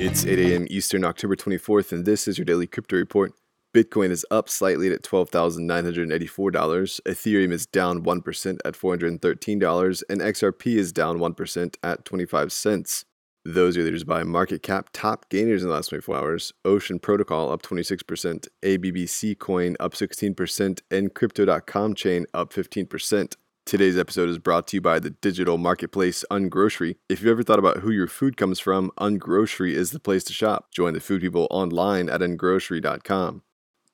It's 8 a.m. Eastern, October 24th, and this is your daily crypto report. Bitcoin is up slightly at $12,984. Ethereum is down 1% at $413, and XRP is down 1% at 25 cents. Those are the leaders by market cap. Top gainers in the last 24 hours Ocean Protocol up 26%, ABBC Coin up 16%, and Crypto.com Chain up 15%. Today's episode is brought to you by the digital marketplace Ungrocery. If you've ever thought about who your food comes from, Ungrocery is the place to shop. Join the food people online at ungrocery.com.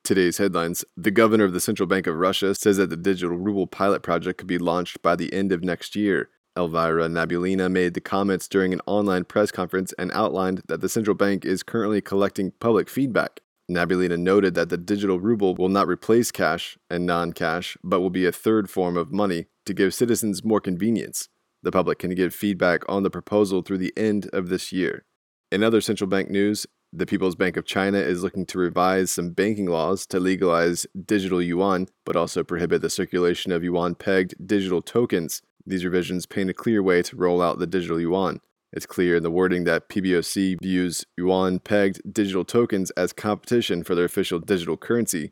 Today's headlines The governor of the Central Bank of Russia says that the digital ruble pilot project could be launched by the end of next year. Elvira Nabiullina made the comments during an online press conference and outlined that the central bank is currently collecting public feedback. Nabiullina noted that the digital ruble will not replace cash and non cash, but will be a third form of money to give citizens more convenience. The public can give feedback on the proposal through the end of this year. In other central bank news, the People's Bank of China is looking to revise some banking laws to legalize digital yuan, but also prohibit the circulation of yuan pegged digital tokens. These revisions paint a clear way to roll out the digital yuan. It's clear in the wording that PBOC views yuan pegged digital tokens as competition for their official digital currency.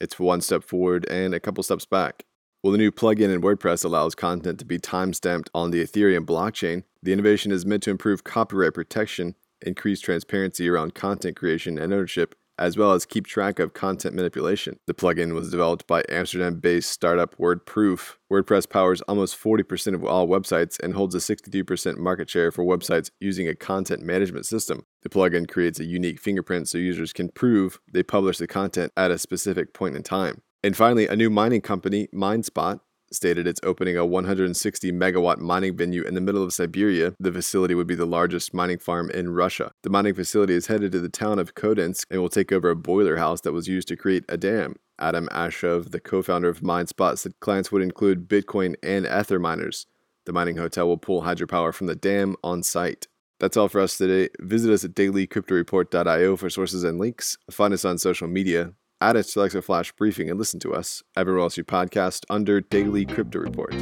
It's one step forward and a couple steps back. While the new plugin in WordPress allows content to be timestamped on the Ethereum blockchain, the innovation is meant to improve copyright protection, increase transparency around content creation and ownership, as well as keep track of content manipulation. The plugin was developed by Amsterdam based startup WordProof. WordPress powers almost 40% of all websites and holds a 63% market share for websites using a content management system. The plugin creates a unique fingerprint so users can prove they publish the content at a specific point in time. And finally, a new mining company, MineSpot, stated it's opening a 160 megawatt mining venue in the middle of Siberia. The facility would be the largest mining farm in Russia. The mining facility is headed to the town of Kodinsk and will take over a boiler house that was used to create a dam. Adam Ashov, the co founder of MineSpot, said clients would include Bitcoin and Ether miners. The mining hotel will pull hydropower from the dam on site. That's all for us today. Visit us at dailycryptoreport.io for sources and links. Find us on social media. Add it to Alexa Flash Briefing and listen to us everywhere else you podcast under Daily Crypto Report.